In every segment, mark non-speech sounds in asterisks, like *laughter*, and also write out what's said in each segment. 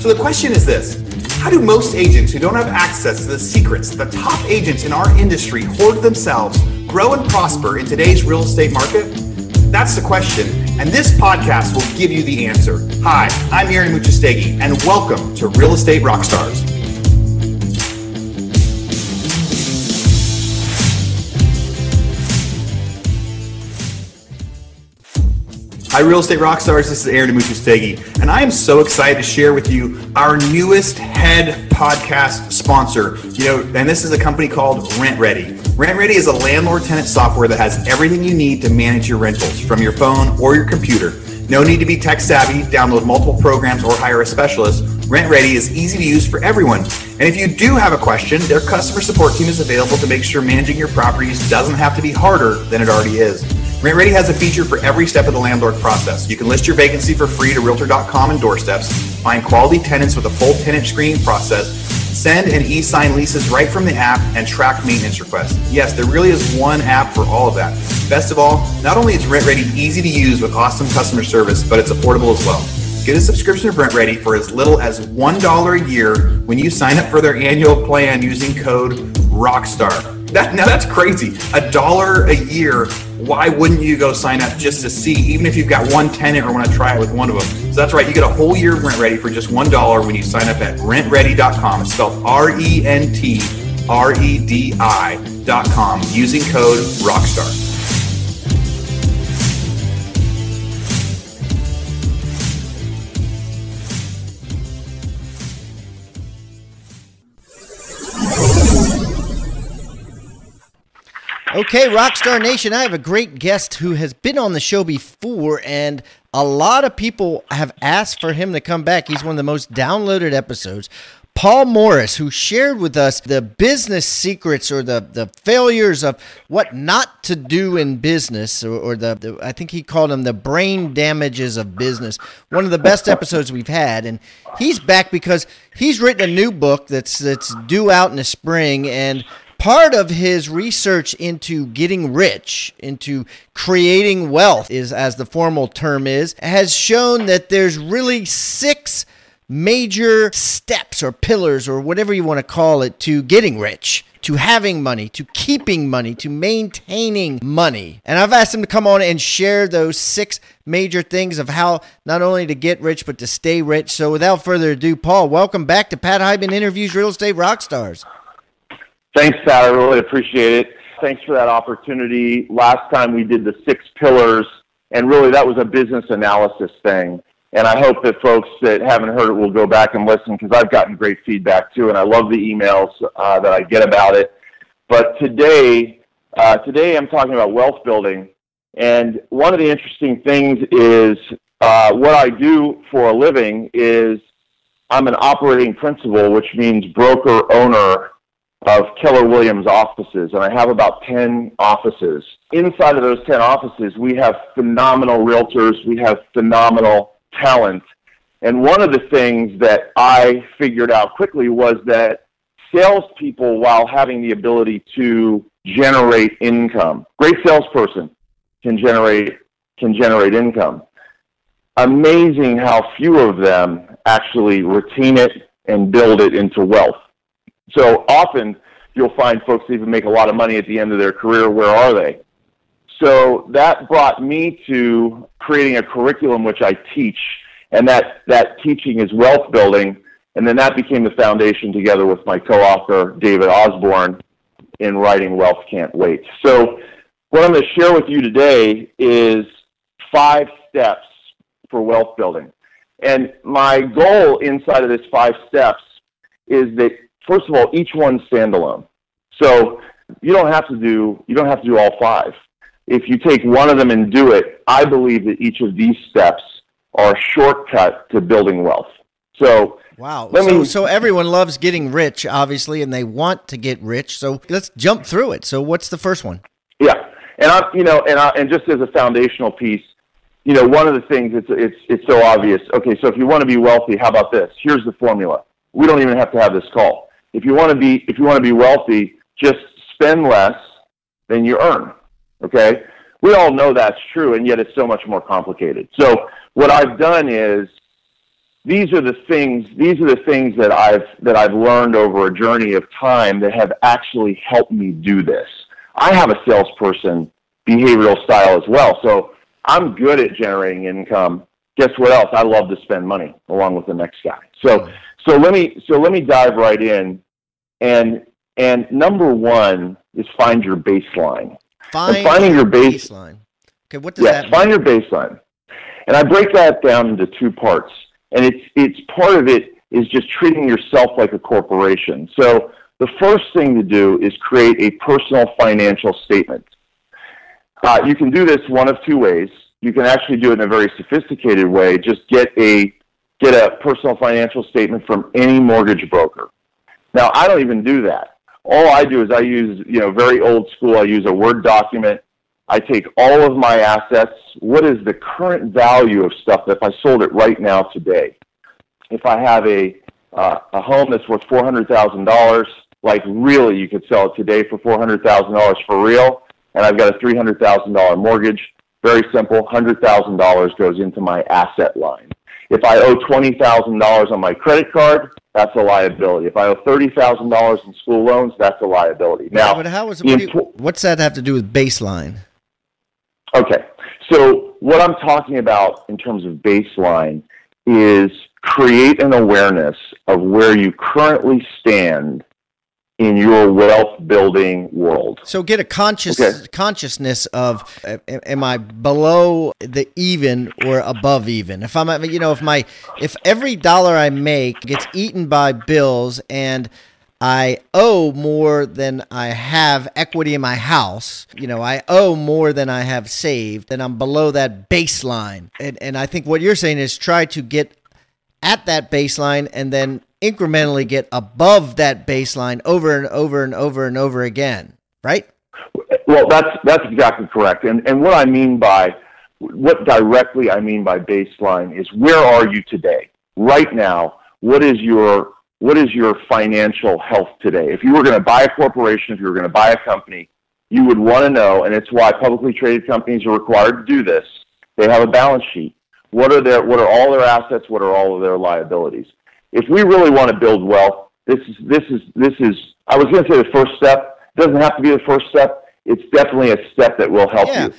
So the question is this How do most agents who don't have access to the secrets the top agents in our industry hoard themselves grow and prosper in today's real estate market? That's the question, and this podcast will give you the answer. Hi, I'm Aaron Amuchastegui, and welcome to Real Estate Rockstars. Hi, Real Estate rock stars. This is Aaron Amuchastegui, and I am so excited to share with you our newest head podcast sponsor. You know, and this is a company called RentRedi. Rent Ready is a landlord-tenant software that has everything you need to manage your rentals from your phone or your computer. No need to be tech savvy, download multiple programs, or hire a specialist. RentRedi is easy to use for everyone. And if you do have a question, their customer support team is available to make sure managing your properties doesn't have to be harder than it already is. RentRedi has a feature for every step of the landlord process. You can list your vacancy for free to Realtor.com and doorsteps, find quality tenants with a full tenant screening process, send and e-sign leases right from the app, and track maintenance requests. Yes, there really is one app for all of that. Best of all, not only is RentRedi easy to use with awesome customer service, but it's affordable as well. Get a subscription to RentRedi for as little as $1 a year when you sign up for their annual plan using code ROCKSTAR. *laughs* That, now that's crazy. A dollar a year. Why wouldn't you go sign up just to see, even if you've got one tenant or want to try it with one of them? So that's right. You get a whole year of ready for just one dollar when you sign up at rentredi.com. It's spelled R E N T R E D I.com using code ROCKSTAR. Okay, Rockstar Nation, I have a great guest who has been on the show before, and a lot of people have asked for him to come back. He's one of the most downloaded episodes. Paul Morris, who shared with us the business secrets or the, the failures of what not to do in business, or, or the, the, I think he called them the brain damages of business. One of the best episodes we've had, and he's back because he's written a new book that's that's due out in the spring, and part of his research into getting rich, into creating wealth, is as the formal term is, has shown that there's really six major steps or pillars or whatever you want to call it to getting rich, to having money, to keeping money, to maintaining money. And I've asked him to come on and share those six major things of how not only to get rich, but to stay rich. So without further ado, Paul, welcome back to Pat Hiban Interviews Real Estate Rockstars. Thanks, Pat. I really appreciate it. Thanks for that opportunity. Last time we did the six pillars, and really that was a business analysis thing. And I hope that folks that haven't heard it will go back and listen because I've gotten great feedback too, and I love the emails uh, that I get about it. But today, uh, today I'm talking about wealth building, and one of the interesting things is uh, what I do for a living is I'm an operating principal, which means broker owner of Keller Williams offices, and I have about 10 offices. Inside of those 10 offices, we have phenomenal realtors, we have phenomenal talent. And one of the things that I figured out quickly was that salespeople, while having the ability to generate income, great salesperson can generate can generate income. Amazing how few of them actually retain it and build it into wealth. So often you'll find folks even make a lot of money at the end of their career. Where are they? So that brought me to creating a curriculum which I teach, and that, that teaching is wealth building. And then that became the foundation together with my co-author, David Osborne, in writing Wealth Can't Wait. So what I'm going to share with you today is five steps for wealth building. And my goal inside of this five steps is that first of all, each one standalone. So you don't have to do you don't have to do all five. If you take one of them and do it, I believe that each of these steps are a shortcut to building wealth. So Wow. so, me, so everyone loves getting rich, obviously, and they want to get rich. So let's jump through it. So what's the first one? Yeah, and I, you know, and I, and just as a foundational piece, you know, one of the things it's it's it's so obvious. Okay, so if you want to be wealthy, how about this? Here's the formula. We don't even have to have this call if you want to be if you want to be wealthy, just spend less than you earn. Okay? We all know that's true, and yet it's so much more complicated. So what I've done is these are the things these are the things that I've that I've learned over a journey of time that have actually helped me do this. I have a salesperson behavioral style as well, so I'm good at generating income. Guess what else? I love to spend money along with the next guy. So so let me so let me dive right in and and number one is find your baseline. Find and finding your base, baseline. Okay, what does yes, that mean? find your baseline. And I break that down into two parts. And it's it's part of it is just treating yourself like a corporation. So the first thing to do is create a personal financial statement. Uh, you can do this one of two ways. You can actually do it in a very sophisticated way. Just get a get a personal financial statement from any mortgage broker. Now, I don't even do that. All I do is I use, you know, very old school. I use a Word document. I take all of my assets. What is the current value of stuff if I sold it right now today? If I have a uh, a home that's worth four hundred thousand dollars, like really, you could sell it today for four hundred thousand dollars for real. And I've got a three hundred thousand dollar mortgage. Very simple. Hundred thousand dollars goes into my asset line. If I owe twenty thousand dollars on my credit card, that's a liability. If I owe thirty thousand dollars in school loans, that's a liability. Now, but how is what do you- what's that have to do with baseline? Okay. So what I'm talking about in terms of baseline is create an awareness of where you currently stand in your wealth building world. So get a conscious Okay. consciousness of am I below the even or above even? If I'm you know if my if every dollar I make gets eaten by bills and I owe more than I have equity in my house, you know, I owe more than I have saved, then I'm below that baseline. And and I think what you're saying is try to get at that baseline and then incrementally get above that baseline over and over and over and over again, right? Well, that's that's exactly correct. And and what I mean by what directly I mean by baseline is where are you today? Right now, what is your what is your financial health today? If you were going to buy a corporation, if you were going to buy a company, you would want to know, and it's why publicly traded companies are required to do this. They have a balance sheet. What are their what are all their assets? What are all of their liabilities? If we really want to build wealth, this is this is this is I was going to say the first step. It doesn't have to be the first step. It's definitely a step that will help Yeah. you.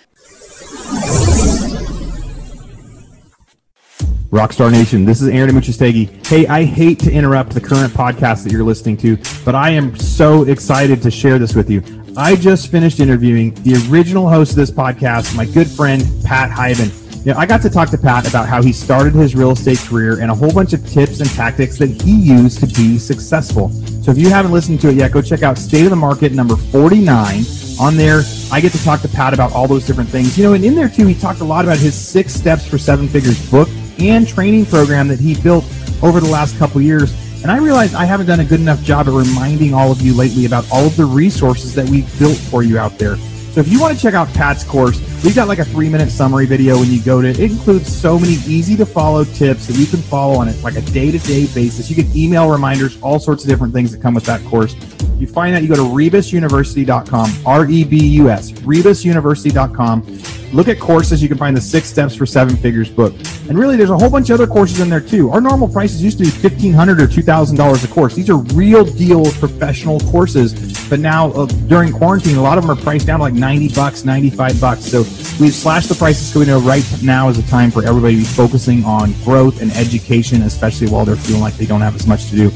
Rockstar Nation, this is Aaron Amuchastegui. Hey, I hate to interrupt the current podcast that you're listening to, but I am so excited to share this with you. I just finished interviewing the original host of this podcast, my good friend Pat Hiban. You know, I got to talk to Pat about how he started his real estate career and a whole bunch of tips and tactics that he used to be successful. So if you haven't listened to it yet, go check out State of the Market number 49. On there, I get to talk to Pat about all those different things. You know, and in there too, he talked a lot about his six steps for seven figures book and training program that he built over the last couple years. And I realized I haven't done a good enough job at reminding all of you lately about all of the resources that we've built for you out there. So if you want to check out Pat's course, we've got like a three minute summary video when you go to it. It includes so many easy to follow tips that you can follow on it like a day to day basis. You get email reminders, all sorts of different things that come with that course. You find that you go to rebusuniversity.com, R E B U S, rebusuniversity.com. Look at courses. You can find the six steps for seven figures book. And really, there's a whole bunch of other courses in there too. Our normal prices used to be $1,500 or $2,000 a course. These are real deal professional courses. But now uh, during quarantine, a lot of them are priced down to like 90 bucks, 95 bucks. So we've slashed the prices so we know right now is a time for everybody to be focusing on growth and education, especially while they're feeling like they don't have as much to do.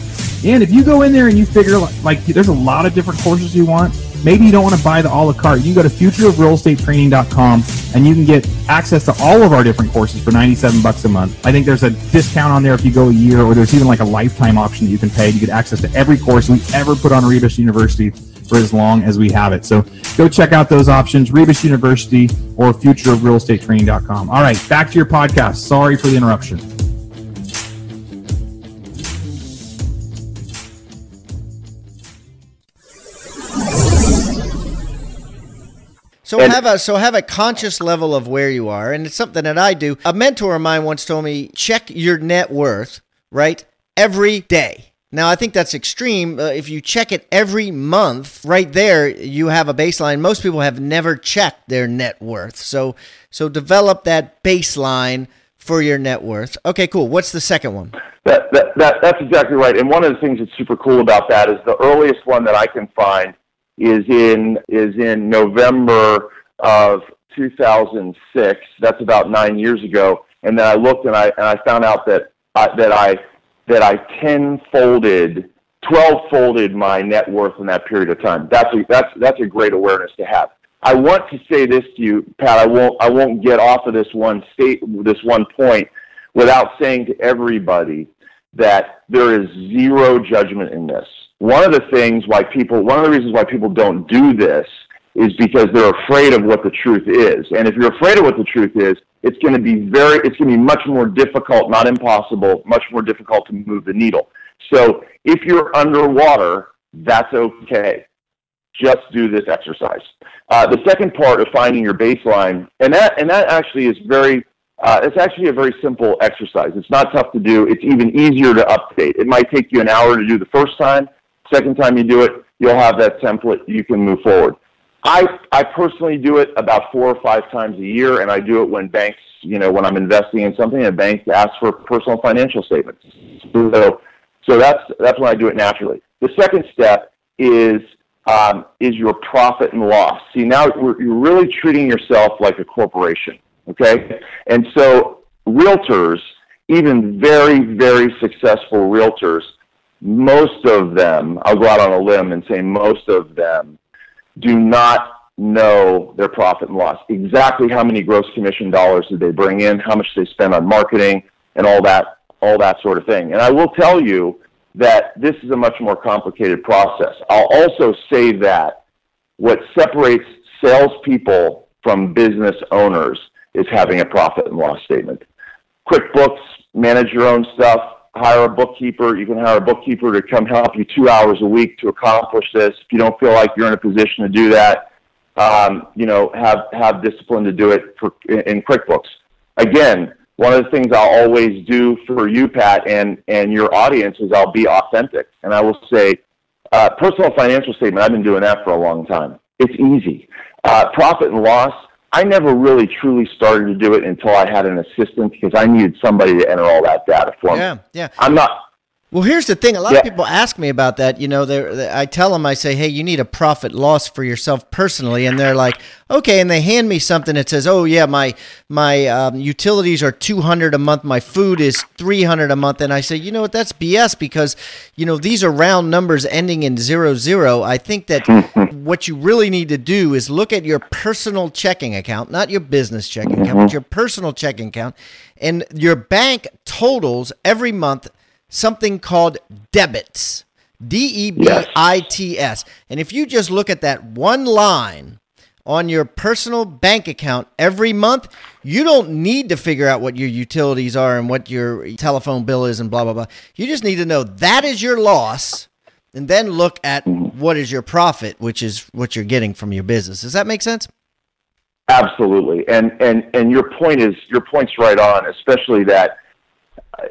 And if you go in there and you figure like, like there's a lot of different courses you want, maybe you don't want to buy the a la carte. You can go to futureofrealestatetraining.com and you can get access to all of our different courses for 97 bucks a month. I think there's a discount on there if you go a year, or there's even like a lifetime option that you can pay. You get access to every course we ever put on Rebus University for as long as we have it. So go check out those options, Rebus University or futureofrealestatetraining.com. All right, back to your podcast. Sorry for the interruption. So And- have a so have a conscious level of where you are, and it's something that I do. A mentor of mine once told me check your net worth right every day. Now I think that's extreme. Uh, if you check it every month, right there you have a baseline. Most people have never checked their net worth. So so develop that baseline for your net worth. Okay, cool. What's the second one? That, that, that, that's exactly right. And one of the things that's super cool about that is the earliest one that I can find is in is in November of 2006. That's about nine years ago. And then I looked and I and I found out that I, that I that I tenfolded, twelve folded my net worth in that period of time. That's a, that's that's a great awareness to have. I want to say this to you, Pat. I won't I won't get off of this one state this one point without saying to everybody that there is zero judgment in this. One of the things why people one of the reasons why people don't do this is because they're afraid of what the truth is. And if you're afraid of what the truth is, it's going to be very it's going to be much more difficult, not impossible, much more difficult to move the needle. So, if you're underwater, that's okay just do this exercise. Uh, the second part of finding your baseline, and that and that actually is very, uh, it's actually a very simple exercise. It's not tough to do. It's even easier to update. It might take you an hour to do the first time. Second time you do it, you'll have that template. You can move forward. I I personally do it about four or five times a year, and I do it when banks, you know, when I'm investing in something, and banks ask for personal financial statements. So so that's that's when I do it naturally. The second step is um, is your profit and loss. See, now you're really treating yourself like a corporation, okay? And so realtors, even very, very successful realtors, most of them, I'll go out on a limb and say most of them, do not know their profit and loss. Exactly how many gross commission dollars did they bring in, how much they spend on marketing, and all that, all that sort of thing. And I will tell you that this is a much more complicated process. I'll also say that what separates salespeople from business owners is having a profit and loss statement. QuickBooks, manage your own stuff, hire a bookkeeper. You can hire a bookkeeper to come help you two hours a week to accomplish this. If you don't feel like you're in a position to do that, um, you know, have, have discipline to do it for, in QuickBooks. Again, one of the things I'll always do for you, Pat, and, and your audience is I'll be authentic. And I will say, uh, personal financial statement, I've been doing that for a long time. It's easy. Uh, profit and loss, I never really truly started to do it until I had an assistant because I needed somebody to enter all that data for me. Yeah, yeah. I'm not, well, here's the thing. A lot yeah. of people ask me about that. You know, they I tell them, I say, hey, you need a profit loss for yourself personally, and they're like, okay, and they hand me something that says, oh yeah, my my um, utilities are two hundred a month, my food is three hundred a month, and I say, you know what, that's BS because you know these are round numbers ending in zero zero. I think that *laughs* what you really need to do is look at your personal checking account, not your business checking account, but mm-hmm. your personal checking account, and your bank totals every month something called debits. D E B I T S. And if you just look at that one line on your personal bank account every month, you don't need to figure out what your utilities are and what your telephone bill is and blah, blah, blah. You just need to know that is your loss and then look at mm-hmm. what is your profit, which is what you're getting from your business. Does that make sense? Absolutely. And, and, and your point is, your point's right on, especially that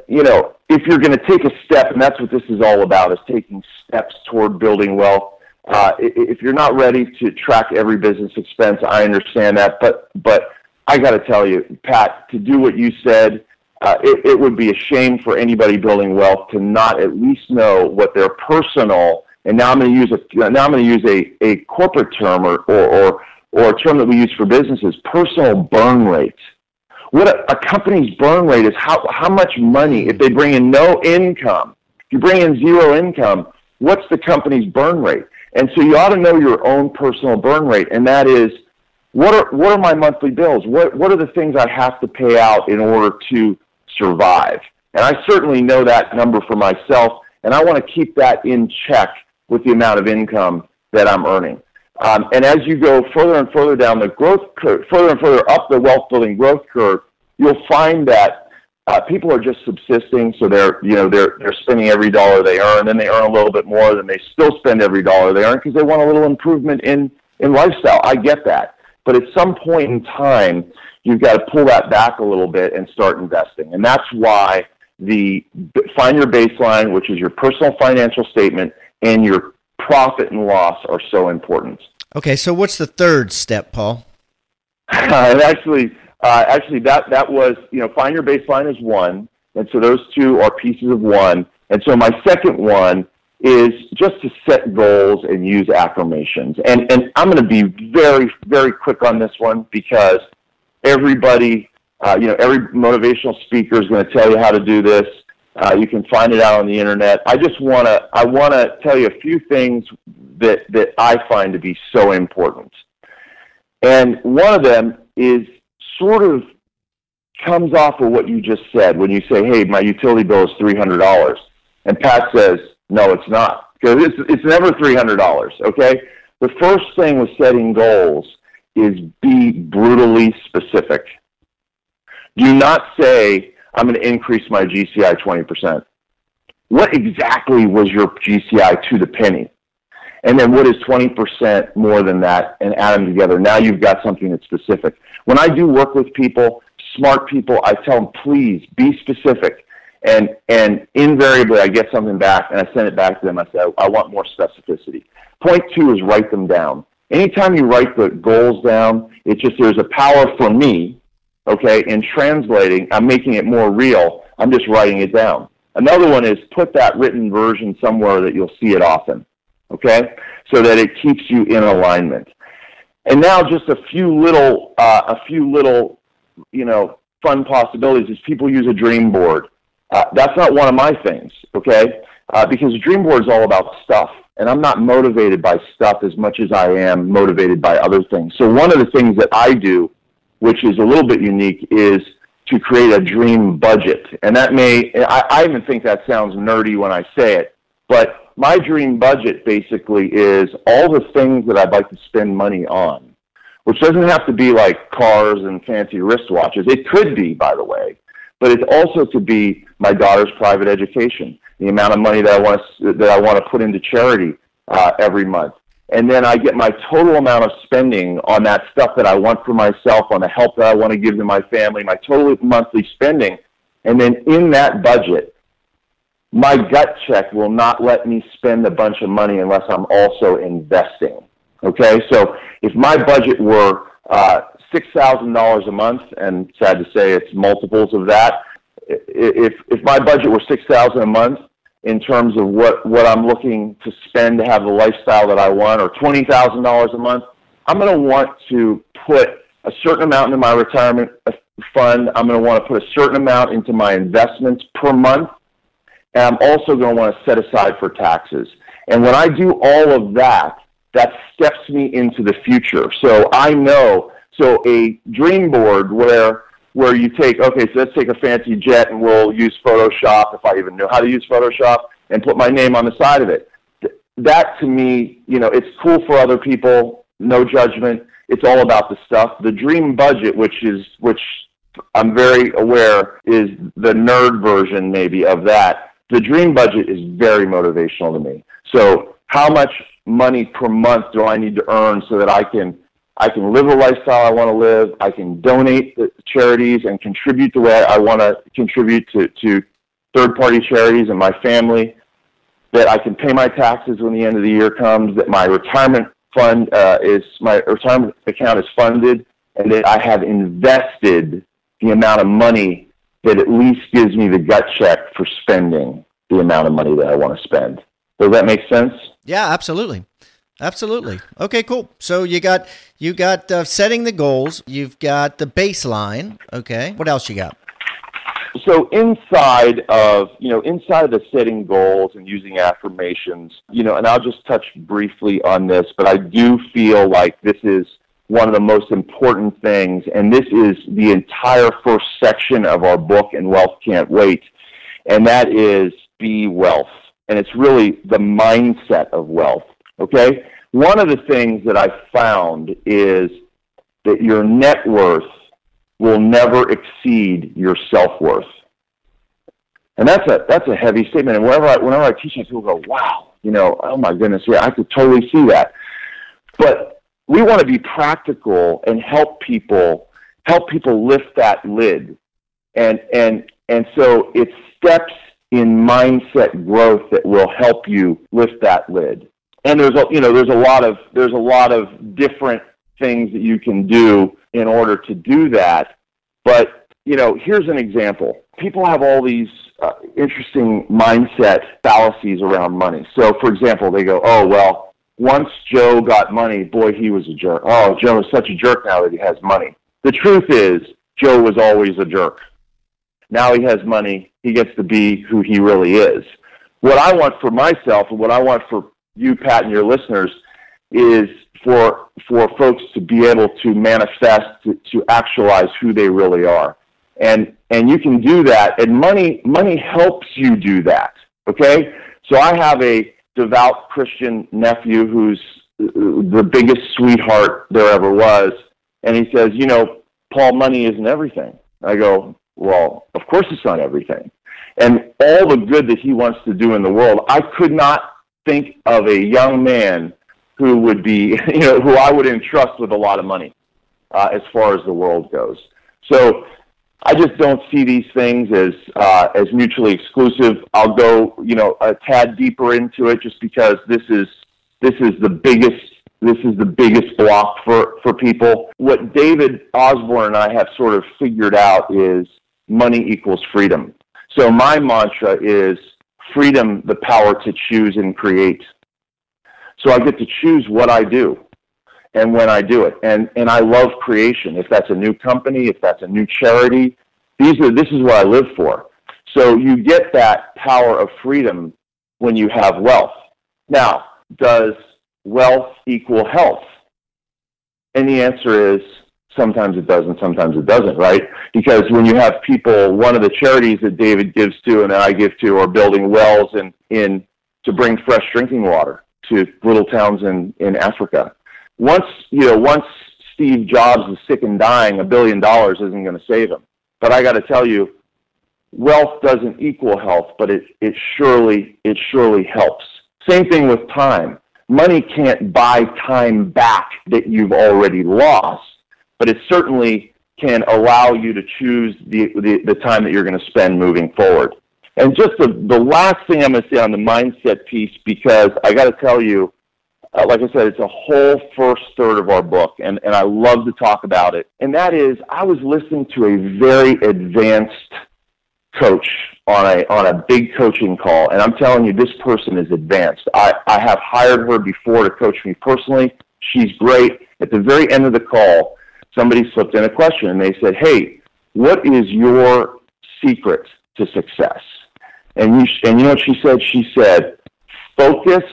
you know, if you're going to take a step, and that's what this is all about, is taking steps toward building wealth. Uh, if you're not ready to track every business expense, I understand that, but but I got to tell you, Pat, to do what you said, uh, it, it would be a shame for anybody building wealth to not at least know what their personal and now I'm going to use a now I'm going to use a, a corporate term or, or or or a term that we use for businesses, personal burn rate what a, a company's burn rate is how, how much money, if they bring in no income, if you bring in zero income, what's the company's burn rate? And so you ought to know your own personal burn rate, and that is what are what are my monthly bills? What what are the things I have to pay out in order to survive? And I certainly know that number for myself, and I want to keep that in check with the amount of income that I'm earning. Um, and as you go further and further down the growth curve, further and further up the wealth building growth curve, you'll find that uh, people are just subsisting. So they're, you know, they're, they're spending every dollar they earn, then they earn a little bit more, then they still spend every dollar they earn because they want a little improvement in, in lifestyle. I get that. But at some point in time, you've got to pull that back a little bit and start investing. And that's why the find your baseline, which is your personal financial statement, and your profit and loss are so important. Okay, so what's the third step, Paul? *laughs* actually, Uh, actually, that that was you know find your baseline is one, and so those two are pieces of one. And so my second one is just to set goals and use affirmations. And and I'm going to be very very quick on this one because everybody, uh, you know, every motivational speaker is going to tell you how to do this. Uh, you can find it out on the internet. I just want to I want to tell you a few things that that I find to be so important. And one of them is sort of comes off of what you just said when you say, "Hey, my utility bill is three hundred dollars," and Pat says, "No, it's not because it's it's never three hundred dollars." Okay. The first thing with setting goals is be brutally specific. Do not say, I'm going to increase my GCI 20%. What exactly was your GCI to the penny? And then what is 20% more than that and add them together? Now you've got something that's specific. When I do work with people, smart people, I tell them, please be specific. And, and invariably I get something back and I send it back to them. I say, I want more specificity. Point two is write them down. Anytime you write the goals down, it's just there's a power for me, okay, in translating. I'm making it more real. I'm just writing it down. Another one is put that written version somewhere that you'll see it often, okay, so that it keeps you in alignment. And now just a few little, uh, a few little, you know, fun possibilities is people use a dream board. Uh, that's not one of my things, okay, uh, because a dream board is all about stuff and I'm not motivated by stuff as much as I am motivated by other things. So one of the things that I do, which is a little bit unique, is to create a dream budget. And that may, I, I even think that sounds nerdy when I say it, but my dream budget basically is all the things that I'd like to spend money on, which doesn't have to be like cars and fancy wristwatches. It could be, by the way, but it's also to be my daughter's private education the amount of money that I want to that I want to put into charity uh, every month, and then I get my total amount of spending on that stuff that I want for myself, on the help that I want to give to my family, my total monthly spending, and then in that budget, my gut check will not let me spend a bunch of money unless I'm also investing. Okay, so if my budget were uh, six thousand dollars a month, and sad to say it's multiples of that if if my budget were six thousand a month in terms of what what I'm looking to spend to have the lifestyle that I want, or twenty thousand dollars a month, I'm going to want to put a certain amount into my retirement fund. I'm going to want to put a certain amount into my investments per month, and I'm also going to want to set aside for taxes. And when I do all of that, that steps me into the future. So I know. So a dream board where where you take, okay, so let's take a fancy jet and we'll use Photoshop, if I even know how to use Photoshop, and put my name on the side of it. That to me, you know, it's cool for other people, no judgment. It's all about the stuff. The dream budget, which is, which I'm very aware is the nerd version maybe of that. The dream budget is very motivational to me. So how much money per month do I need to earn so that I can I can live the lifestyle I want to live. I can donate to charities and contribute the way I want to contribute to, to third party charities and my family. That I can pay my taxes when the end of the year comes. That my retirement fund uh, is my retirement account is funded, and that I have invested the amount of money that at least gives me the gut check for spending the amount of money that I want to spend. Does that make sense? Yeah, absolutely. Absolutely. Okay, cool. So you got you got uh, setting the goals. You've got the baseline. Okay. What else you got? So inside of you know inside of the setting goals and using affirmations, you know, and I'll just touch briefly on this, but I do feel like this is one of the most important things, and this is the entire first section of our book, and Wealth Can't Wait, and that is be wealth, and it's really the mindset of wealth Okay? One of the things that I found is that your net worth will never exceed your self worth. And that's a that's a heavy statement. And whenever I whenever I teach, people go, "Wow, you know, oh my goodness, yeah, I could totally see that." But we want to be practical and help people help people lift that lid, and and and so it's steps in mindset growth that will help you lift that lid and there's a you know there's a lot of there's a lot of different things that you can do in order to do that But, you know, here's an example. People have all these uh, interesting mindset fallacies around money. So, for example, they go, oh, well, once Joe got money, boy, he was a jerk. Oh, Joe is such a jerk now that he has money. The truth is, Joe was always a jerk. Now he has money. He gets to be who he really is. What I want for myself and what I want for you, Pat, and your listeners is for for folks to be able to manifest to, to actualize who they really are. And and you can do that and money money helps you do that okay? So i have a devout christian nephew who's uh, the biggest sweetheart there ever was and he says you know paul money isn't everything. I go well of course it's not everything. And all the good that he wants to do in the world i could not think of a young man who would be, *laughs* you know, who I would entrust with a lot of money uh, as far as the world goes. So I just don't see these things as uh, as mutually exclusive. I'll go, you know, a tad deeper into it just because this is this is the biggest this is the biggest block for for people. What David Osborne and I have sort of figured out is money equals freedom. So my mantra is freedom, the power to choose and create. So I get to choose what I do and when I do it. And and I love creation. If that's a new company, if that's a new charity, these are this is what I live for. So you get that power of freedom when you have wealth. Now, does wealth equal health? And the answer is sometimes it does and sometimes it doesn't, right? Because when you have people, one of the charities that David gives to and I give to are building wells in, in to bring fresh drinking water to little towns in, in Africa. Once, you know, once Steve Jobs is sick and dying, a billion dollars isn't going to save him. But I got to tell you, wealth doesn't equal health, but it, it surely, it surely helps. Same thing with time. Money can't buy time back that you've already lost, but it certainly can allow you to choose the, the, the time that you're going to spend moving forward. And just the, the last thing I'm going to say on the mindset piece, because I got to tell you, uh, like I said, it's a whole first third of our book, and, and I love to talk about it. And that is, I was listening to a very advanced coach on a on a big coaching call, and I'm telling you, this person is advanced. I, I have hired her before to coach me personally. She's great. At the very end of the call, somebody slipped in a question, and they said, "Hey, what is your secret to success?" And you, and you know what she said? She said, focus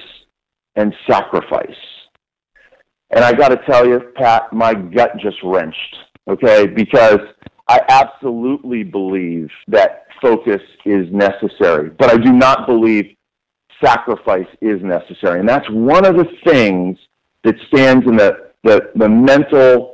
and sacrifice. And I got to tell you, Pat, my gut just wrenched, okay? Because I absolutely believe that focus is necessary, but I do not believe sacrifice is necessary. And that's one of the things that stands in the, the, the mental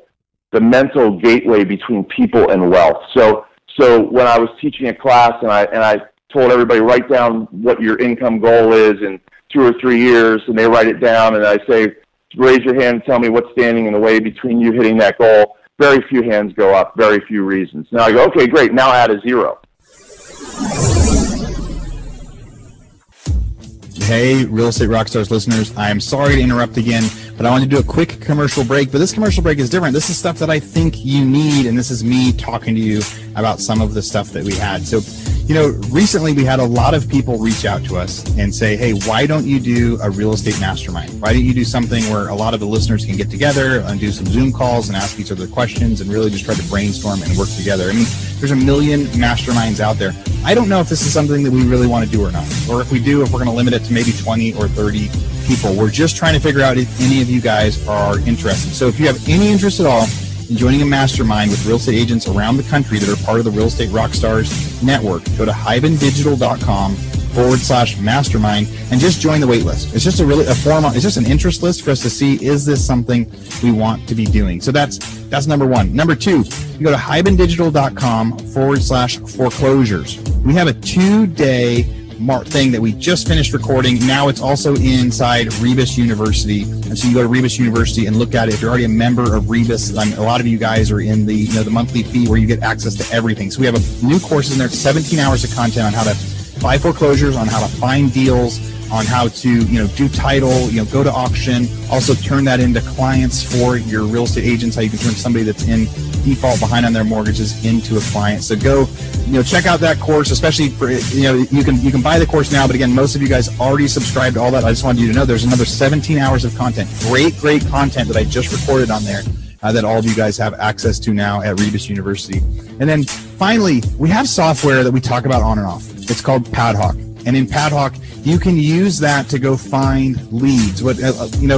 the mental gateway between people and wealth. So so when I was teaching a class and I and I told everybody write down what your income goal is in two or three years, and they write it down, and I say, raise your hand and tell me what's standing in the way between you hitting that goal. Very few hands go up, very few reasons. Now I go, okay, great, now add a zero. Hey, Real Estate Rockstars listeners, I am sorry to interrupt again, but I want to do a quick commercial break. But this commercial break is different. This is stuff that I think you need, and this is me talking to you about some of the stuff that we had. So you know, recently we had a lot of people reach out to us and say, hey, why don't you do a real estate mastermind? Why don't you do something where a lot of the listeners can get together and do some Zoom calls and ask each other questions and really just try to brainstorm and work together? I mean, there's a million masterminds out there. I don't know if this is something that we really want to do or not, or if we do, if we're going to limit it to maybe 20 or 30 people. We're just trying to figure out if any of you guys are interested. So if you have any interest at all, in joining a mastermind with real estate agents around the country that are part of the Real Estate Rockstars network, go to hibandigital.com forward slash mastermind and just join the wait list. It's just a really a form. It's just an interest list for us to see is this something we want to be doing. So that's that's number one. Number two, you go to hibandigital.com forward slash foreclosures. We have a two day thing that we just finished recording. Now it's also inside Rebus University. And so you go to Rebus University and look at it. If you're already a member of Rebus, I a lot of you guys are in the, you know, the monthly fee where you get access to everything. So we have a new courses in there, 17 hours of content on how to buy foreclosures, on how to find deals, on how to, you know, do title, you know, go to auction, also turn that into clients for your real estate agents, how you can turn somebody that's in default behind on their mortgages into a client. So go, you know, check out that course, especially for you know you can you can buy the course now, but again, most of you guys already subscribed to all that. I just wanted you to know there's another 17 hours of content, great great content that I just recorded on there. Uh, that all of you guys have access to now at Rebus University. And then finally, we have software that we talk about on and off. It's called Padhawk. And in Padhawk, you can use that to go find leads. What uh, you know,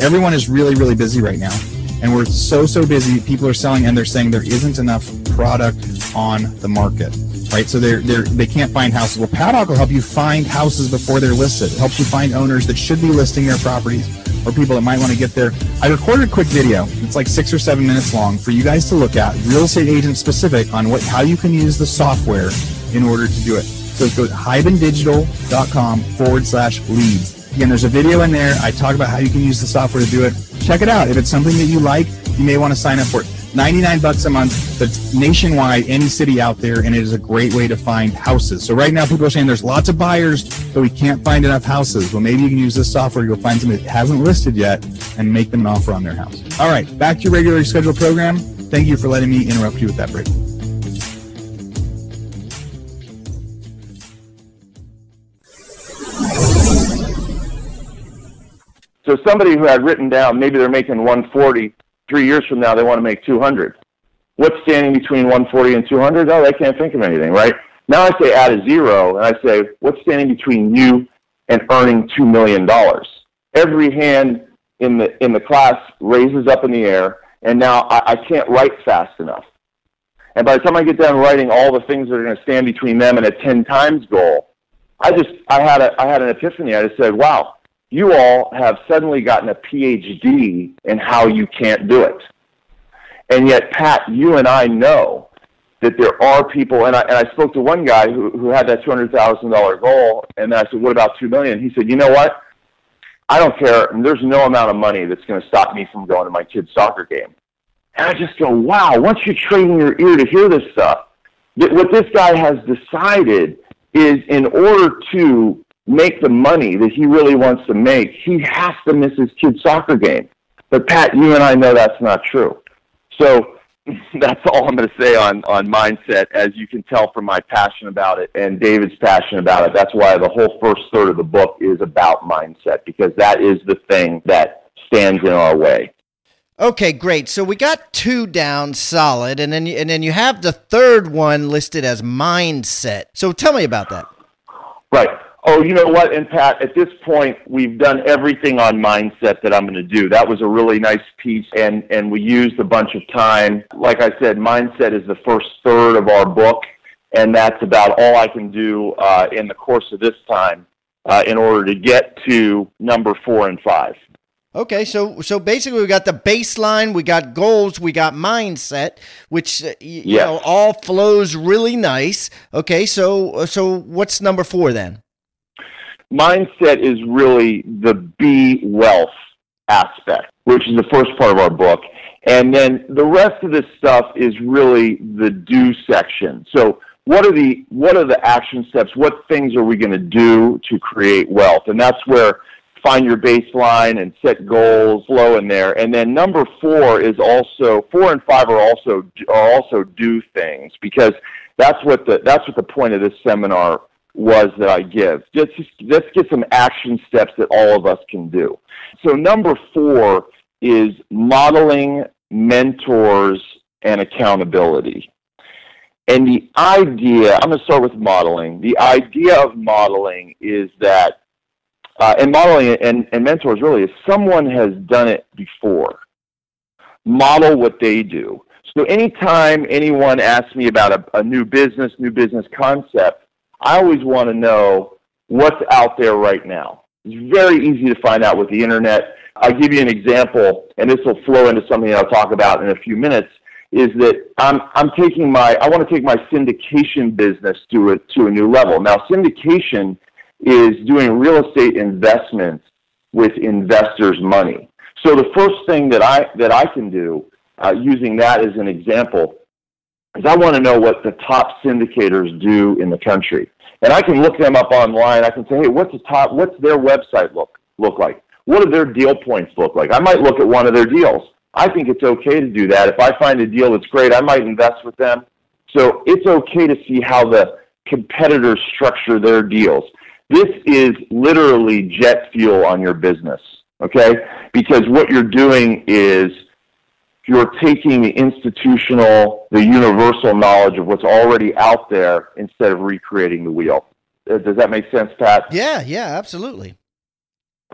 everyone is really, really busy right now, and we're so, so busy. People are selling, and they're saying there isn't enough product on the market. Right, so they're, they're they can't find houses. Well, Padhawk will help you find houses before they're listed. It helps you find owners that should be listing their properties or people that might want to get there. I recorded a quick video. It's like six or seven minutes long for you guys to look at, real estate agent specific, on what how you can use the software in order to do it. So go to hibandigital.com forward slash leads. Again, there's a video in there. I talk about how you can use the software to do it. Check it out. If it's something that you like, you may want to sign up for it. 99 bucks a month, but nationwide, any city out there, and it is a great way to find houses. So right now, people are saying there's lots of buyers, but we can't find enough houses. Well, maybe you can use this software go find somebody that hasn't listed yet and make them an offer on their house. All right, back to your regularly scheduled program. Thank you for letting me interrupt you with that break. So somebody who had written down maybe they're making 140 three years from now they want to make 200. What's standing between 140 and 200? Oh, they can't think of anything, right? Now I say add a zero, and I say what's standing between you and earning two million dollars? Every hand in the in the class raises up in the air, and now I, I can't write fast enough. And by the time I get done writing all the things that are going to stand between them and a 10 times goal, I just I had a I had an epiphany. I just said, wow, you all have suddenly gotten a PhD in how you can't do it. And yet, Pat, you and I know that there are people, and I, and I spoke to one guy who, who had that $200,000 goal, and I said, what about $2 million? He said, you know what? I don't care. There's no amount of money that's going to stop me from going to my kid's soccer game. And I just go, wow, once you train your ear to hear this stuff, that what this guy has decided is in order to make the money that he really wants to make, he has to miss his kid's soccer game. But Pat, you and I know that's not true. So *laughs* that's all I'm going to say on on mindset. As you can tell from my passion about it and David's passion about it, that's why the whole first third of the book is about mindset because that is the thing that stands in our way. Okay, great. So we got two down solid, and then and then you have the third one listed as mindset. So tell me about that. Right. Oh, you know what? And Pat, at this point, we've done everything on mindset that I'm going to do. That was a really nice piece, and and we used a bunch of time. Like I said, mindset is the first third of our book, and that's about all I can do uh, in the course of this time uh, in order to get to number four and five. Okay, so so basically we got the baseline, we got goals, we got mindset, which uh, you yes. know all flows really nice. Okay, so so what's number four then? Mindset is really the be wealth aspect, which is the first part of our book. And then the rest of this stuff is really the do section. So what are the what are the action steps? What things are we going to do to create wealth? And that's where find your baseline and set goals low in there. And then number four is also four and five are also are also do things because that's what the that's what the point of this seminar was that I give. Just, let's get some action steps that all of us can do. So number four is modeling mentors and accountability. And the idea, I'm going to start with modeling. The idea of modeling is that, uh, and modeling and, and mentors really is someone has done it before. Model what they do. So anytime anyone asks me about a, a new business, new business concept, I always want to know what's out there right now. It's very easy to find out with the internet. I'll give you an example, and this will flow into something I'll talk about in a few minutes. Is that I'm I'm taking my I want to take my syndication business to a to a new level. Now syndication is doing real estate investments with investors' money. So the first thing that I that I can do uh, using that as an example is I want to know what the top syndicators do in the country. And I can look them up online. I can say, hey, what's the top, what's their website look, look like? What do their deal points look like? I might look at one of their deals. I think it's okay to do that. If I find a deal that's great, I might invest with them. So it's okay to see how the competitors structure their deals. This is literally jet fuel on your business, okay? Because what you're doing is you're taking the institutional, the universal knowledge of what's already out there instead of recreating the wheel. Uh, does that make sense, Pat? Yeah, yeah, absolutely.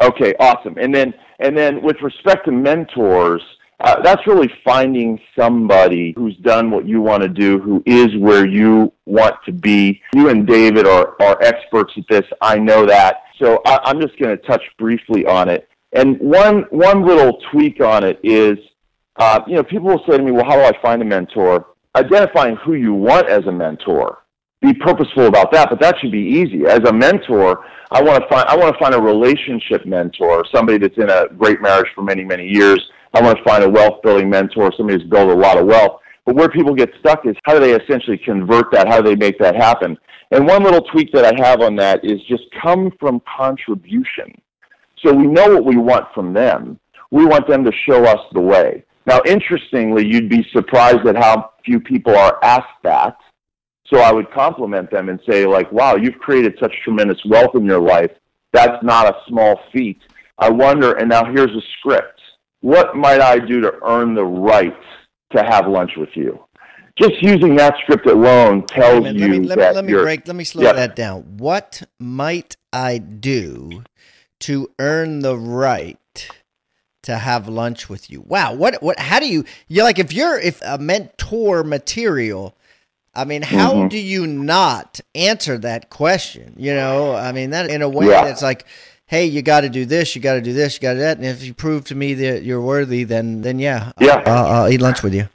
Okay, awesome. And then, and then with respect to mentors, uh, that's really finding somebody who's done what you want to do, who is where you want to be. You and David are, are experts at this. I know that. So I, I'm just going to touch briefly on it. And one, one little tweak on it is, uh, you know, people will say to me, well, how do I find a mentor? Identifying who you want as a mentor. Be purposeful about that, but that should be easy. As a mentor, I want to find I want to find a relationship mentor, somebody that's in a great marriage for many many years I want to find a wealth building mentor, somebody who's built a lot of wealth. But where people get stuck is how do they essentially convert that? How do they make that happen? And one little tweak that I have on that is just come from contribution. So we know what we want from them. We want them to show us the way. Now, interestingly, you'd be surprised at how few people are asked that. So I would compliment them and say, like, wow, you've created such tremendous wealth in your life. That's not a small feat. I wonder, and now here's a script what might I do to earn the right to have lunch with you? Just using that script alone tells let you me, let that me, let me break. Let me slow Yeah. that down. What might I do to earn the right to have lunch with you? Wow. What? What? How do you? You're like if you're if a mentor material. I mean, how Mhm. do you not answer that question? You know, I mean that in a way Yeah. that's like, hey, you got to do this, you got to do this, you got to do that, and if you prove to me that you're worthy, then then yeah, Yeah. I'll, I'll eat lunch with you.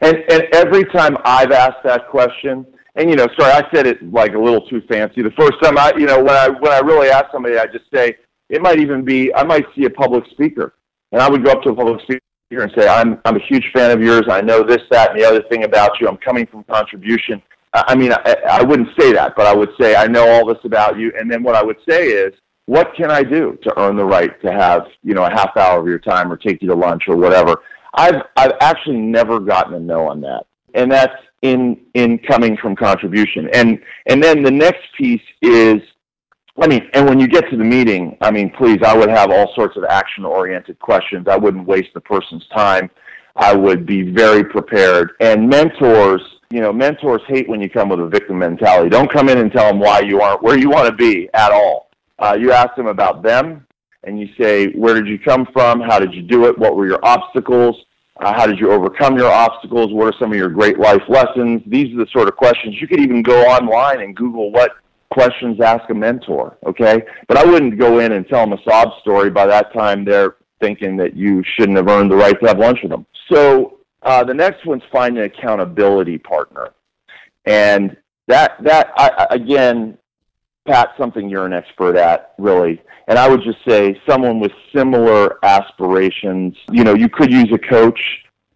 And, and every time I've asked that question, and you know, sorry, I said it like a little too fancy. The first time I, you know, when I when I really ask somebody, I just say it might even be I might see a public speaker, and I would go up to a public speaker and say, I'm I'm a huge fan of yours. I know this, that, and the other thing about you. I'm coming from contribution. I mean, I, I wouldn't say that, but I would say I know all this about you. And then what I would say is, what can I do to earn the right to have you know a half hour of your time or take you to lunch or whatever? I've I've actually never gotten a no on that, and that's in in coming from contribution. And and then the next piece is, I mean, and when you get to the meeting, I mean, please, I would have all sorts of action oriented questions. I wouldn't waste the person's time. I would be very prepared. And mentors, you know, mentors hate when you come with a victim mentality. Don't come in and tell them why you aren't where you want to be at all. Uh, you ask them about them, and you say, where did you come from? How did you do it? What were your obstacles? Uh, how did you overcome your obstacles? What are some of your great life lessons? These are the sort of questions. You could even go online and Google what questions ask a mentor, okay? But I wouldn't go in and tell them a sob story. By that time, they're thinking that you shouldn't have earned the right to have lunch with them. So uh, the next one's find an accountability partner. And that, that I, again, Pat, something you're an expert at, really. And I would just say someone with similar aspirations. You know, you could use a coach.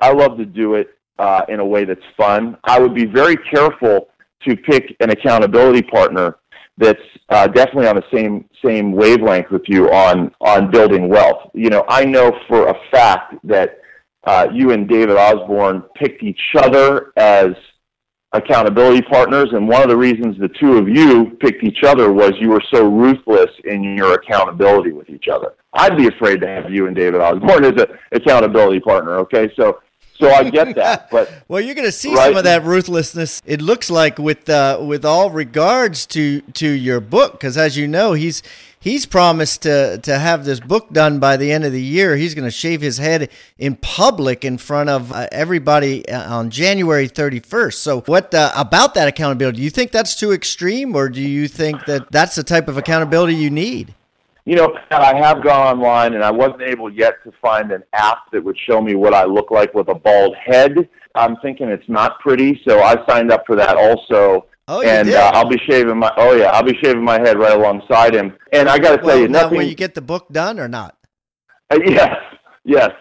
I love to do it uh, in a way that's fun. I would be very careful to pick an accountability partner that's uh, definitely on the same same wavelength with you on on building wealth. You know, I know for a fact that uh, you and David Osborne picked each other as accountability partners, and one of the reasons the two of you picked each other was you were so ruthless in your accountability with each other. I'd be afraid to have you and David Osborne as an accountability partner. Okay, so so I get *laughs* that, but Well, you're going to see Right. some of that ruthlessness. It looks like with uh, with all regards to to your book, because as you know, he's he's promised to to have this book done by the end of the year. He's going to shave his head in public in front of uh, everybody uh, on January 31st. So, what uh, about that accountability? Do you think that's too extreme, or do you think that that's the type of accountability you need? You know, Pat, I have gone online and I wasn't able yet to find an app that would show me what I look like with a bald head. I'm thinking it's not pretty, so I signed up for that also. Oh, you and did? Uh, I'll be shaving my oh yeah, I'll be shaving my head right alongside him. And I got to tell you, nothing. will you get the book done or not? Uh, yes, yes,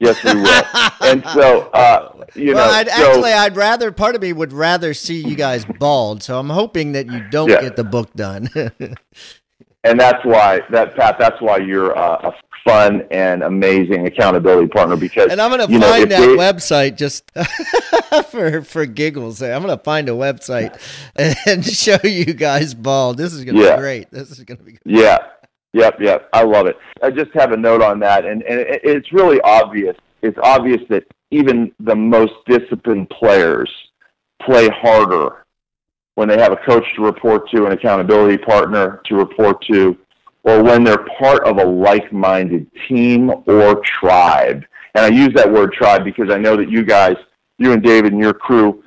yes, we will. and *laughs* so, uh, you well, know, I'd, so, actually, I'd rather. Part of me would rather see you guys bald. So I'm hoping that you don't Yeah. get the book done. *laughs* and that's why that Pat. That's why you're a fun and amazing accountability partner because. And I'm going to find that they, website just *laughs* for for giggles. I'm going to find a website *laughs* and show you guys ball. This is going to yeah. be great. This is going to be. Great. Yeah. Yep. Yep. I love it. I just have a note on that, and and it's really obvious. It's obvious that even the most disciplined players play harder when they have a coach to report to, an accountability partner to report to, or when they're part of a like-minded team or tribe. And I use that word tribe because I know that you guys, you and David and your crew,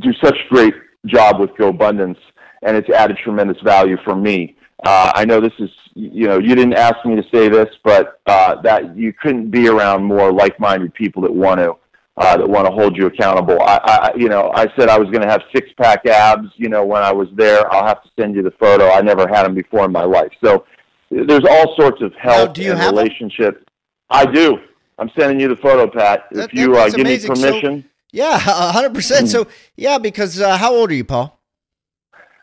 do such great job with GoBundance, and it's added tremendous value for me. Uh, I know this is, you know, you didn't ask me to say this, but uh, that you couldn't be around more like-minded people that want to uh, that want to hold you accountable. I, I, you know, I said I was going to have six pack abs. You know, when I was there, I'll have to send you the photo. I never had them before in my life. So there's all sorts of help now, and relationship. Them? I do. I'm sending you the photo, Pat. That, if you uh, give amazing. me permission. So, yeah, *laughs* hundred percent. So yeah, because uh, how old are you, Paul?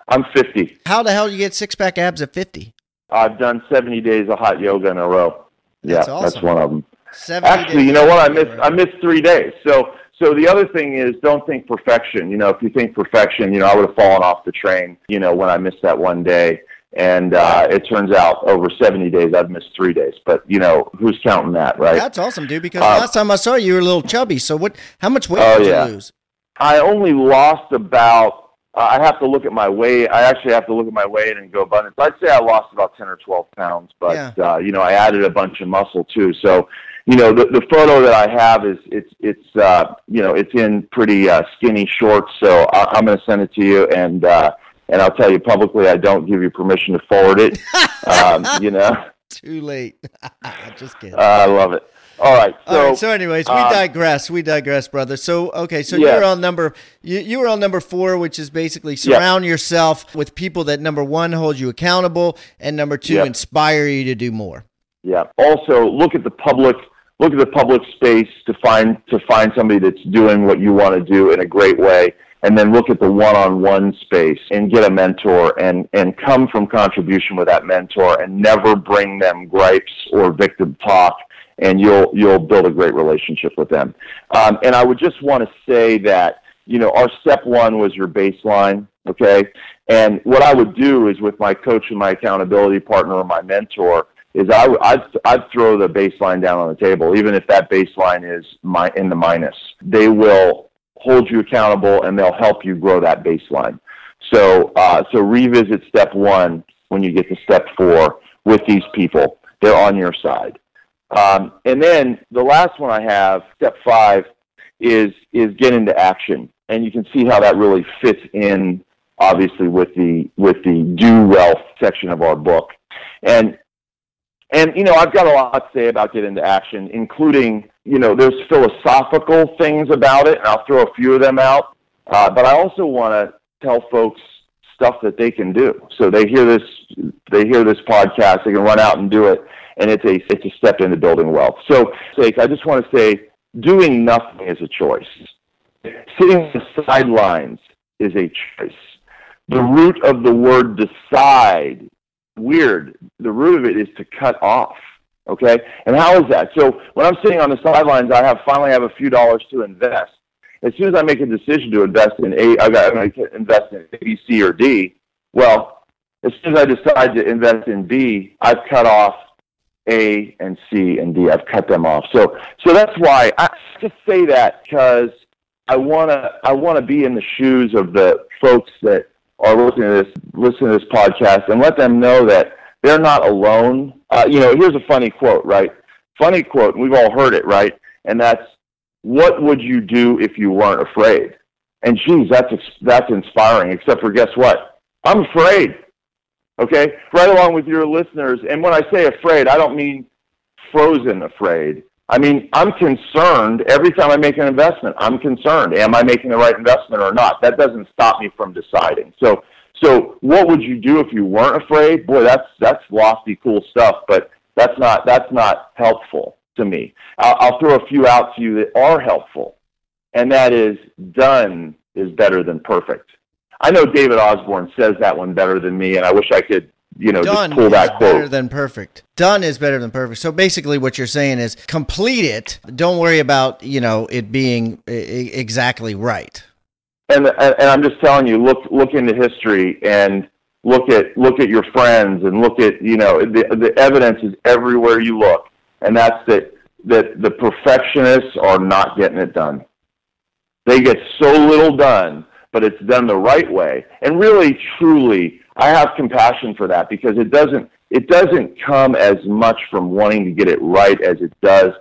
I'm 50. How the hell do you get six pack abs at 50? I've done 70 days of hot yoga in a row. That's yeah, awesome. that's one of them. Actually, you know what? I missed I missed three days. So so the other thing is don't think perfection. You know, if you think perfection, you know, I would have fallen off the train. You know, when I missed that one day. And uh, it turns out over 70 days, I've missed three days. But, you know, who's counting that, right? That's awesome, dude, because uh, last time I saw you, you were a little chubby. So what? how much weight oh, did yeah. you lose? I only lost about uh, I have to look at my weight. I actually have to look at my weight and GoBundance. I'd say I lost about ten or twelve pounds, but yeah. uh, you know I added a bunch of muscle too. So you know the the photo that I have is it's it's uh, you know it's in pretty uh, skinny shorts. So I, I'm going to send it to you and. uh and I'll tell you publicly, I don't give you permission to forward it. *laughs* um, you know, too late. *laughs* Just kidding. Uh, I love it. All right. So, All right, so anyways, we uh, digress. We digress, brother. So okay, so yeah. you're on number you, you were on number four, which is basically surround yeah. yourself with people that number one hold you accountable, and number two yeah. inspire you to do more. Yeah. Also, look at the public. Look at the public space to find to find somebody that's doing what you want to do in a great way, and then look at the one-on-one space and get a mentor and and come from contribution with that mentor, and never bring them gripes or victim talk and you'll you'll build a great relationship with them. Um, and I would just want to say that you know our step one was your baseline, okay. And what I would do is with my coach and my accountability partner or my mentor is I I'd, I'd throw the baseline down on the table, even if that baseline is my in the minus. They will hold you accountable and they'll help you grow that baseline. So uh, so revisit step one when you get to step four with these people. They're on your side. Um, and then the last one I have, step five, is is get into action, and you can see how that really fits in, obviously, with the with the do wealth section of our book, and and you know I've got a lot to say about get into action, including you know there's philosophical things about it, and I'll throw a few of them out, uh, but I also want to tell folks stuff that they can do. So they hear this they hear this podcast, they can run out and do it and it's a it's a step into building wealth. So, sake, I just want to say, doing nothing is a choice. Sitting on the sidelines is a choice. The root of the word decide, weird. The root of it is to cut off. Okay, and how is that? So when I'm sitting on the sidelines, I have finally have a few dollars to invest. As soon as I make a decision to invest in A, I got to invest in A, B, C, or D. Well, as soon as I decide to invest in B, I've cut off a and C and D. I've cut them off. So so that's why I just say that because I wanna I wanna be in the shoes of the folks that are listening to this listening to this podcast and let them know that they're not alone. Uh, you know, here's a funny quote, right? Funny quote, and we've all heard it, right? And that's, "What would you do if you weren't afraid?" And geez, that's that's inspiring. Except for guess what? I'm afraid okay? Right along with your listeners. And when I say afraid, I don't mean frozen afraid. I mean, I'm concerned every time I make an investment. I'm concerned. Am I making the right investment or not? That doesn't stop me from deciding. So, so what would you do if you weren't afraid? Boy, that's that's lofty, cool stuff, but that's not that's not helpful to me. I'll, I'll throw a few out to you that are helpful, and that is done is better than perfect. I know David Osborne says that one better than me, and I wish I could you know Done just pull is that better than perfect. Done is better than perfect. So basically, what you're saying is complete it. Don't worry about you know it being e- exactly right. and and and I'm just telling you, look look into history and look at look at your friends and look at you know the the evidence is everywhere you look, and that's that that the perfectionists are not getting it done. They get so little done, but it's done the right way. And really, truly, I have compassion for that because it doesn't it doesn't come as much from wanting to get it right as it does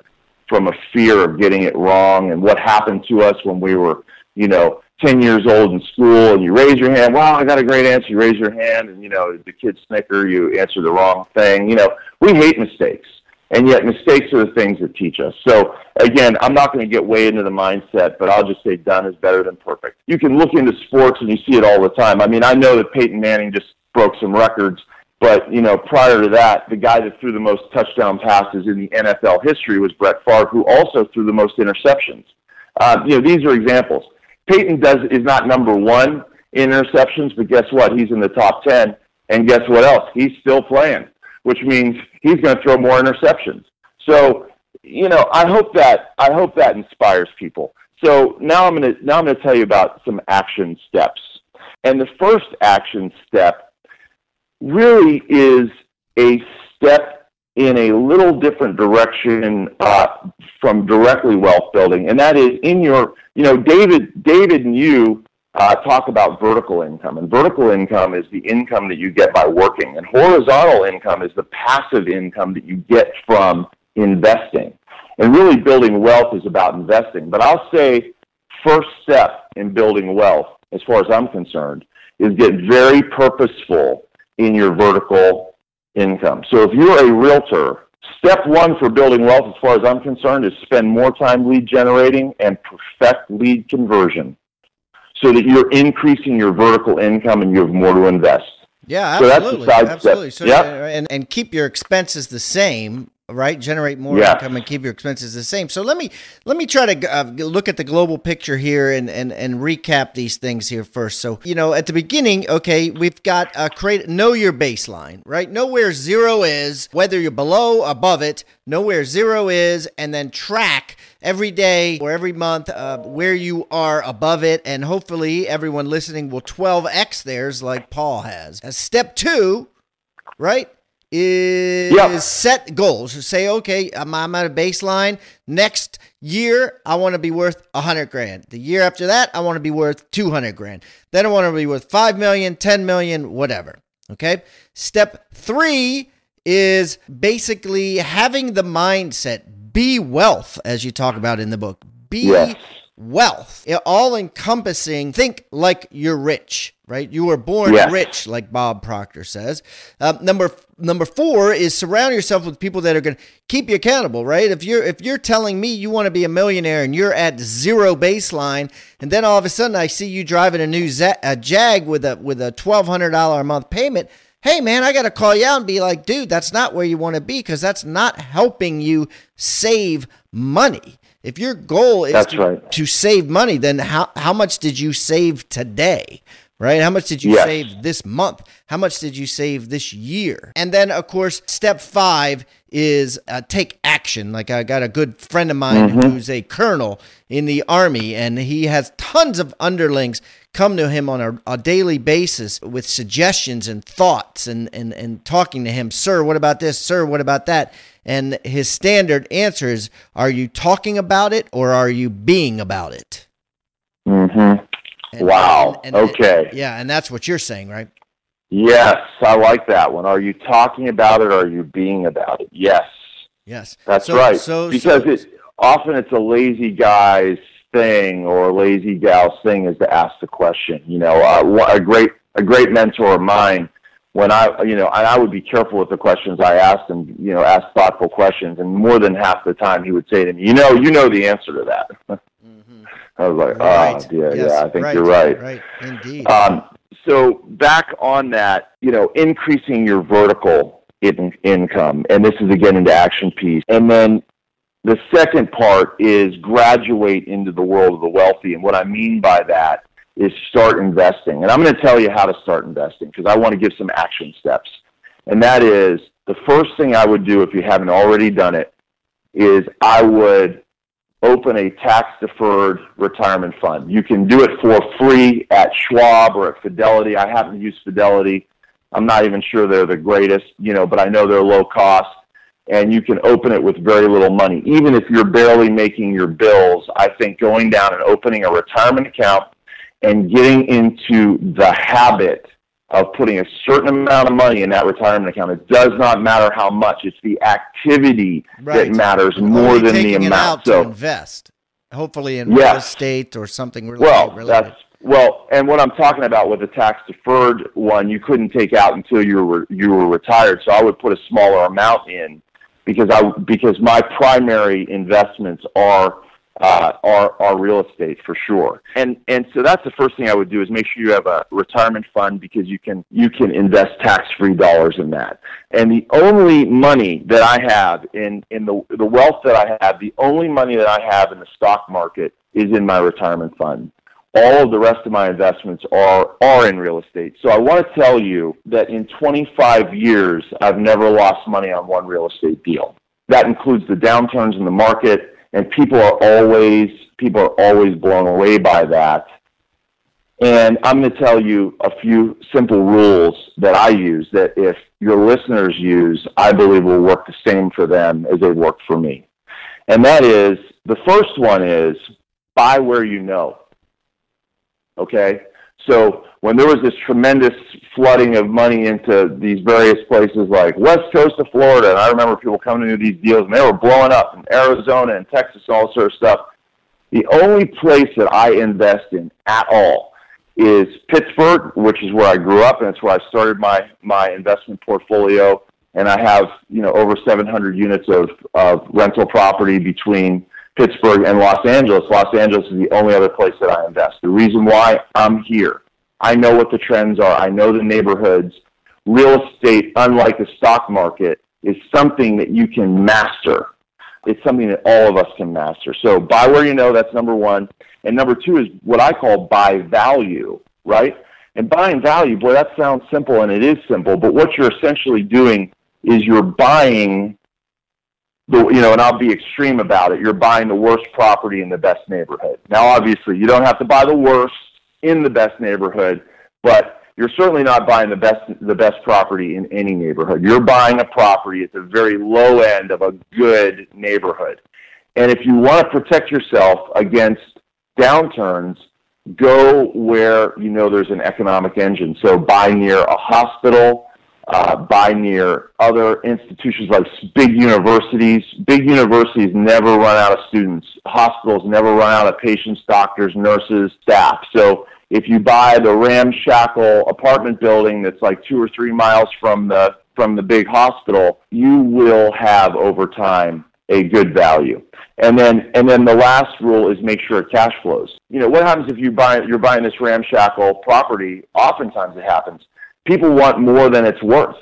from a fear of getting it wrong and what happened to us when we were, you know, 10 years old in school and you raise your hand, wow, I got a great answer. You raise your hand and, you know, the kids snicker, you answer the wrong thing. You know, we hate mistakes. And yet mistakes are the things that teach us. So again, I'm not going to get way into the mindset, but I'll just say done is better than perfect. You can look into sports and you see it all the time. I mean, I know that Peyton Manning just broke some records, but you know, prior to that, the guy that threw the most touchdown passes in the NFL history was Brett Favre, who also threw the most interceptions. Uh, you know, these are examples. Peyton does is not number one in interceptions, but guess what? He's in the top ten, and guess what else? He's still playing, which means he's going to throw more interceptions. So, you know, I hope that I hope that inspires people. So now I'm going to now I'm going to tell you about some action steps. And the first action step really is a step in a little different direction uh, from directly wealth building, and that is in your, you know, David, David and you uh, talk about vertical income, and vertical income is the income that you get by working, and horizontal income is the passive income that you get from investing. And really, building wealth is about investing. But I'll say, first step in building wealth, as far as I'm concerned, is get very purposeful in your vertical income. So if you're a realtor, step one for building wealth, as far as I'm concerned, is spend more time lead generating and perfect lead conversion so that you're increasing your vertical income and you have more to invest. Yeah, So that's the absolutely, step. absolutely. So Yep. uh, and and keep your expenses the same, right? Generate more Yes. income and keep your expenses the same. So let me let me try to uh, look at the global picture here and and and recap these things here first. So you know, at the beginning, okay, we've got uh, create know your baseline, right? Know where zero is, whether you're below, above it. Know where zero is, and then track every day or every month uh, where you are above it and hopefully everyone listening will 12x theirs like paul has Uh, step two right is Yep. set goals. Say okay I'm, I'm at a baseline. Next year i want to be worth a 100 grand. The year after that i want to be worth 200 grand. Then i want to be worth 5 million 10 million whatever okay? Step three is basically having the mindset be wealth as you talk about in the book. Be Yes. wealth. All encompassing think like you're rich right you were born rich like bob proctor says uh, number number four is surround yourself with people that are going to keep you accountable right if you're if you're telling me you want to be a millionaire and you're at zero baseline and then all of a sudden i see you driving a new Z- a jag with a with a $1200 a month payment hey man, I got to call you out and be like, dude, that's not where you want to be because that's not helping you save money. If your goal is to, right. to save money, then how, how much did you save today? Right? How much did you Yes. save this month? How much did you save this year? And then, of course, step five is uh, take action. Like I got a good friend of mine who's a colonel in the army, and he has tons of underlings come to him on a, a daily basis with suggestions and thoughts and, and, and talking to him, sir, what about this? Sir, what about that? And his standard answer is, are you talking about it or are you being about it? Mm-hmm. And- Wow. and- and- Okay. yeah, and that's what you're saying, right? Yes, I like that one. Are you talking about it or are you being about it? Yes. Yes. That's So- right. So, because so, it often it's a lazy guy's thing or a lazy gal's thing is to ask the question. You know, uh, a great a great mentor of mine. When I, you know, and I would be careful with the questions I asked him. You know, ask thoughtful questions, and more than half the time he would say to me, "You know, you know the answer to that." *laughs* Mhm. I was like, Right. "Oh, yeah, Yes, yeah, I think you're right." Right. Indeed. Um, so back on that, you know, increasing your vertical in, income, and this is again into action piece, and then the second part is graduate into the world of the wealthy, and what I mean by that is start investing, and I'm going to tell you how to start investing because I want to give some action steps. and that is the first thing I would do if you haven't already done it is I would open a tax deferred retirement fund. You can do it for free at Schwab or at Fidelity. I haven't used Fidelity. I'm not even sure they're the greatest, you know, but I know they're low cost and you can open it with very little money. Even if you're barely making your bills, I think going down and opening a retirement account and getting into the habit of putting a certain amount of money in that retirement account. It does not matter how much. It's the activity right. that matters more than the amount. so invest, hopefully in yes. real estate or something really well, related. That's, well, and what I'm talking about with the tax deferred one, you couldn't take out until you were you were retired. So I would put a smaller amount in because I because my primary investments are uh, are are real estate for sure. And and so that's the first thing I would do is make sure you have a retirement fund because you can you can invest tax free dollars in that. And the only money that I have in in the the wealth that I have, the only money that I have in the stock market is in my retirement fund all of the rest of my investments are are in real estate. So I want to tell you that in 25 years, I've never lost money on one real estate deal. That includes the downturns in the market, and people are always people are always blown away by that. And I'm going to tell you a few simple rules that I use that if your listeners use, I believe will work the same for them as they work for me. And that is the first one is buy where you know Okay? So when there was this tremendous flooding of money into these various places like west coast of Florida, and I remember people coming into these deals and they were blowing up in Arizona and Texas and all sort of stuff. The only place that I invest in at all is Pittsburgh, which is where I grew up, and it's where I started my my investment portfolio. And I have you know over 700 units of of rental property between Pittsburgh and Los Angeles. Los Angeles is the only other place that I invest. The reason why I'm here, I know what the trends are. I know the neighborhoods. Real estate, unlike the stock market, is something that you can master. It's something that all of us can master. So buy where you know, that's number one. And number two is what I call buy value, right? And buying value, boy, that sounds simple and it is simple, but what you're essentially doing is you're buying you know, and I'll be extreme about it. You're buying the worst property in the best neighborhood. Now, obviously, you don't have to buy the worst in the best neighborhood, but you're certainly not buying the best the best property in any neighborhood. You're buying a property at the very low end of a good neighborhood. And if you want to protect yourself against downturns, go where you know there's an economic engine. So buy near a hospital, uh, buy near other institutions like big universities. Big universities never run out of students. Hospitals never run out of patients, doctors, nurses, staff. So if you buy the ramshackle apartment building that's like two or three miles from the from the big hospital, you will have over time a good value. And then and then the last rule is make sure it cash flows. You know, what happens if you buy you're buying this ramshackle property? Oftentimes it happens people want more than it's worth.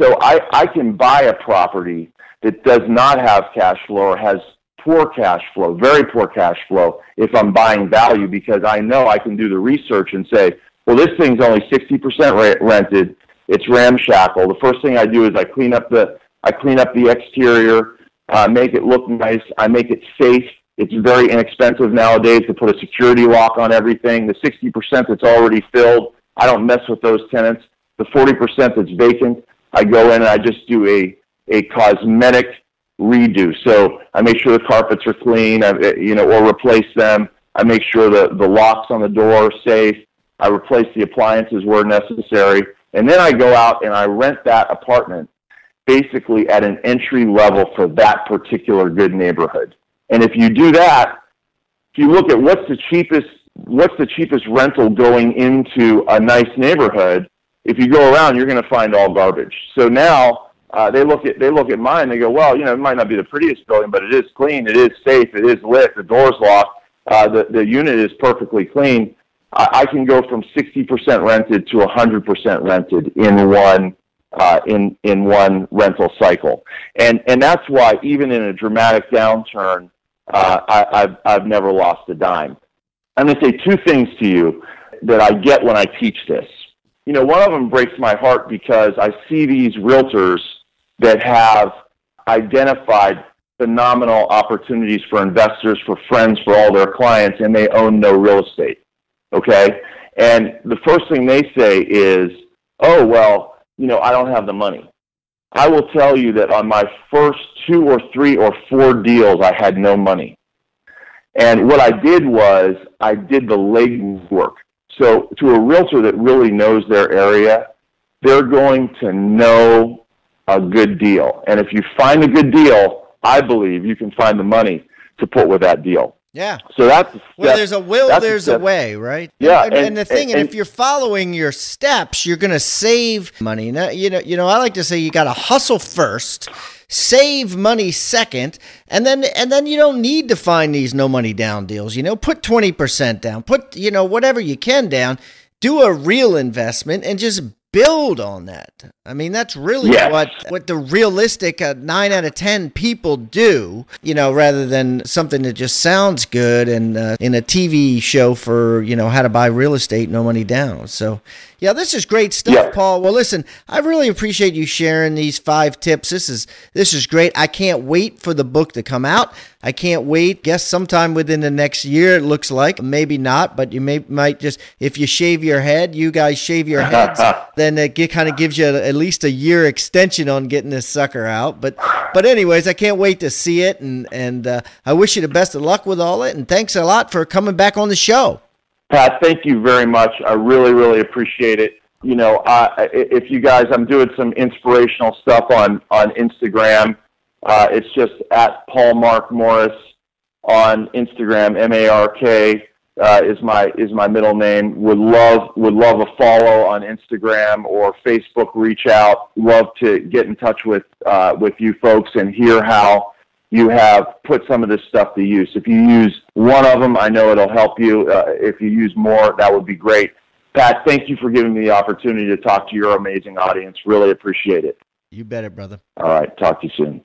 So I, I can buy a property that does not have cash flow or has poor cash flow, very poor cash flow, if I'm buying value because I know I can do the research and say, well, this thing's only 60% rented. It's ramshackle. The first thing I do is I clean up the I clean up the exterior, uh, make it look nice. I make it safe. It's very inexpensive nowadays to put a security lock on everything. The 60% that's already filled, I don't mess with those tenants the 40% that's vacant, I go in and I just do a, a cosmetic redo. So I make sure the carpets are clean, I, you know, or replace them. I make sure that the locks on the door are safe. I replace the appliances where necessary. And then I go out and I rent that apartment basically at an entry level for that particular good neighborhood. And if you do that, if you look at what's the cheapest what's the cheapest rental going into a nice neighborhood, if you go around, you're going to find all garbage. So now uh, they look at they look at mine. They go, well, you know, it might not be the prettiest building, but it is clean. It is safe. It is lit. The door's locked. Uh, the the unit is perfectly clean. I, I can go from 60% rented to 100% rented in one uh, in in one rental cycle, and and that's why even in a dramatic downturn, uh, I, I've I've never lost a dime. I'm going to say two things to you that I get when I teach this. You know, one of them breaks my heart because I see these realtors that have identified phenomenal opportunities for investors, for friends, for all their clients, and they own no real estate. Okay? And the first thing they say is, oh, well, you know, I don't have the money. I will tell you that on my first two or three or four deals, I had no money. And what I did was I did the legwork. So to a realtor that really knows their area, they're going to know a good deal. And if you find a good deal, I believe you can find the money to put with that deal. Yeah. So that's the well. There's a will. There's a, a, way, right? Yeah. And, and, and the thing, and, and, if you're following your steps, you're going to save money. Now, you know, you know, I like to say you got to hustle first, save money second, and then and then you don't need to find these no money down deals. You know, put twenty percent down, put you know whatever you can down. Do a real investment and just build on that. I mean, that's really yes. what what the realistic uh, nine out of ten people do. You know, rather than something that just sounds good and uh, in a TV show for you know how to buy real estate, no money down. So yeah, this is great stuff, yeah. Paul. Well, listen, I really appreciate you sharing these five tips. This is this is great. I can't wait for the book to come out. I can't wait. Guess sometime within the next year. It looks like maybe not, but you may might just if you shave your head, you guys shave your heads, *laughs* then it get, kind of gives you at least a year extension on getting this sucker out. But but anyways, I can't wait to see it, and and uh, I wish you the best of luck with all it. And thanks a lot for coming back on the show. Pat, thank you very much. I really, really appreciate it. You know, uh, if you guys, I'm doing some inspirational stuff on on Instagram. Uh, it's just at Paul Mark Morris on Instagram. M A R K uh, is my is my middle name. Would love would love a follow on Instagram or Facebook. Reach out. Love to get in touch with uh, with you folks and hear how you have put some of this stuff to use. If you use one of them, I know it'll help you. Uh, if you use more, that would be great. Pat, thank you for giving me the opportunity to talk to your amazing audience. Really appreciate it. You bet it, brother. All right. Talk to you soon.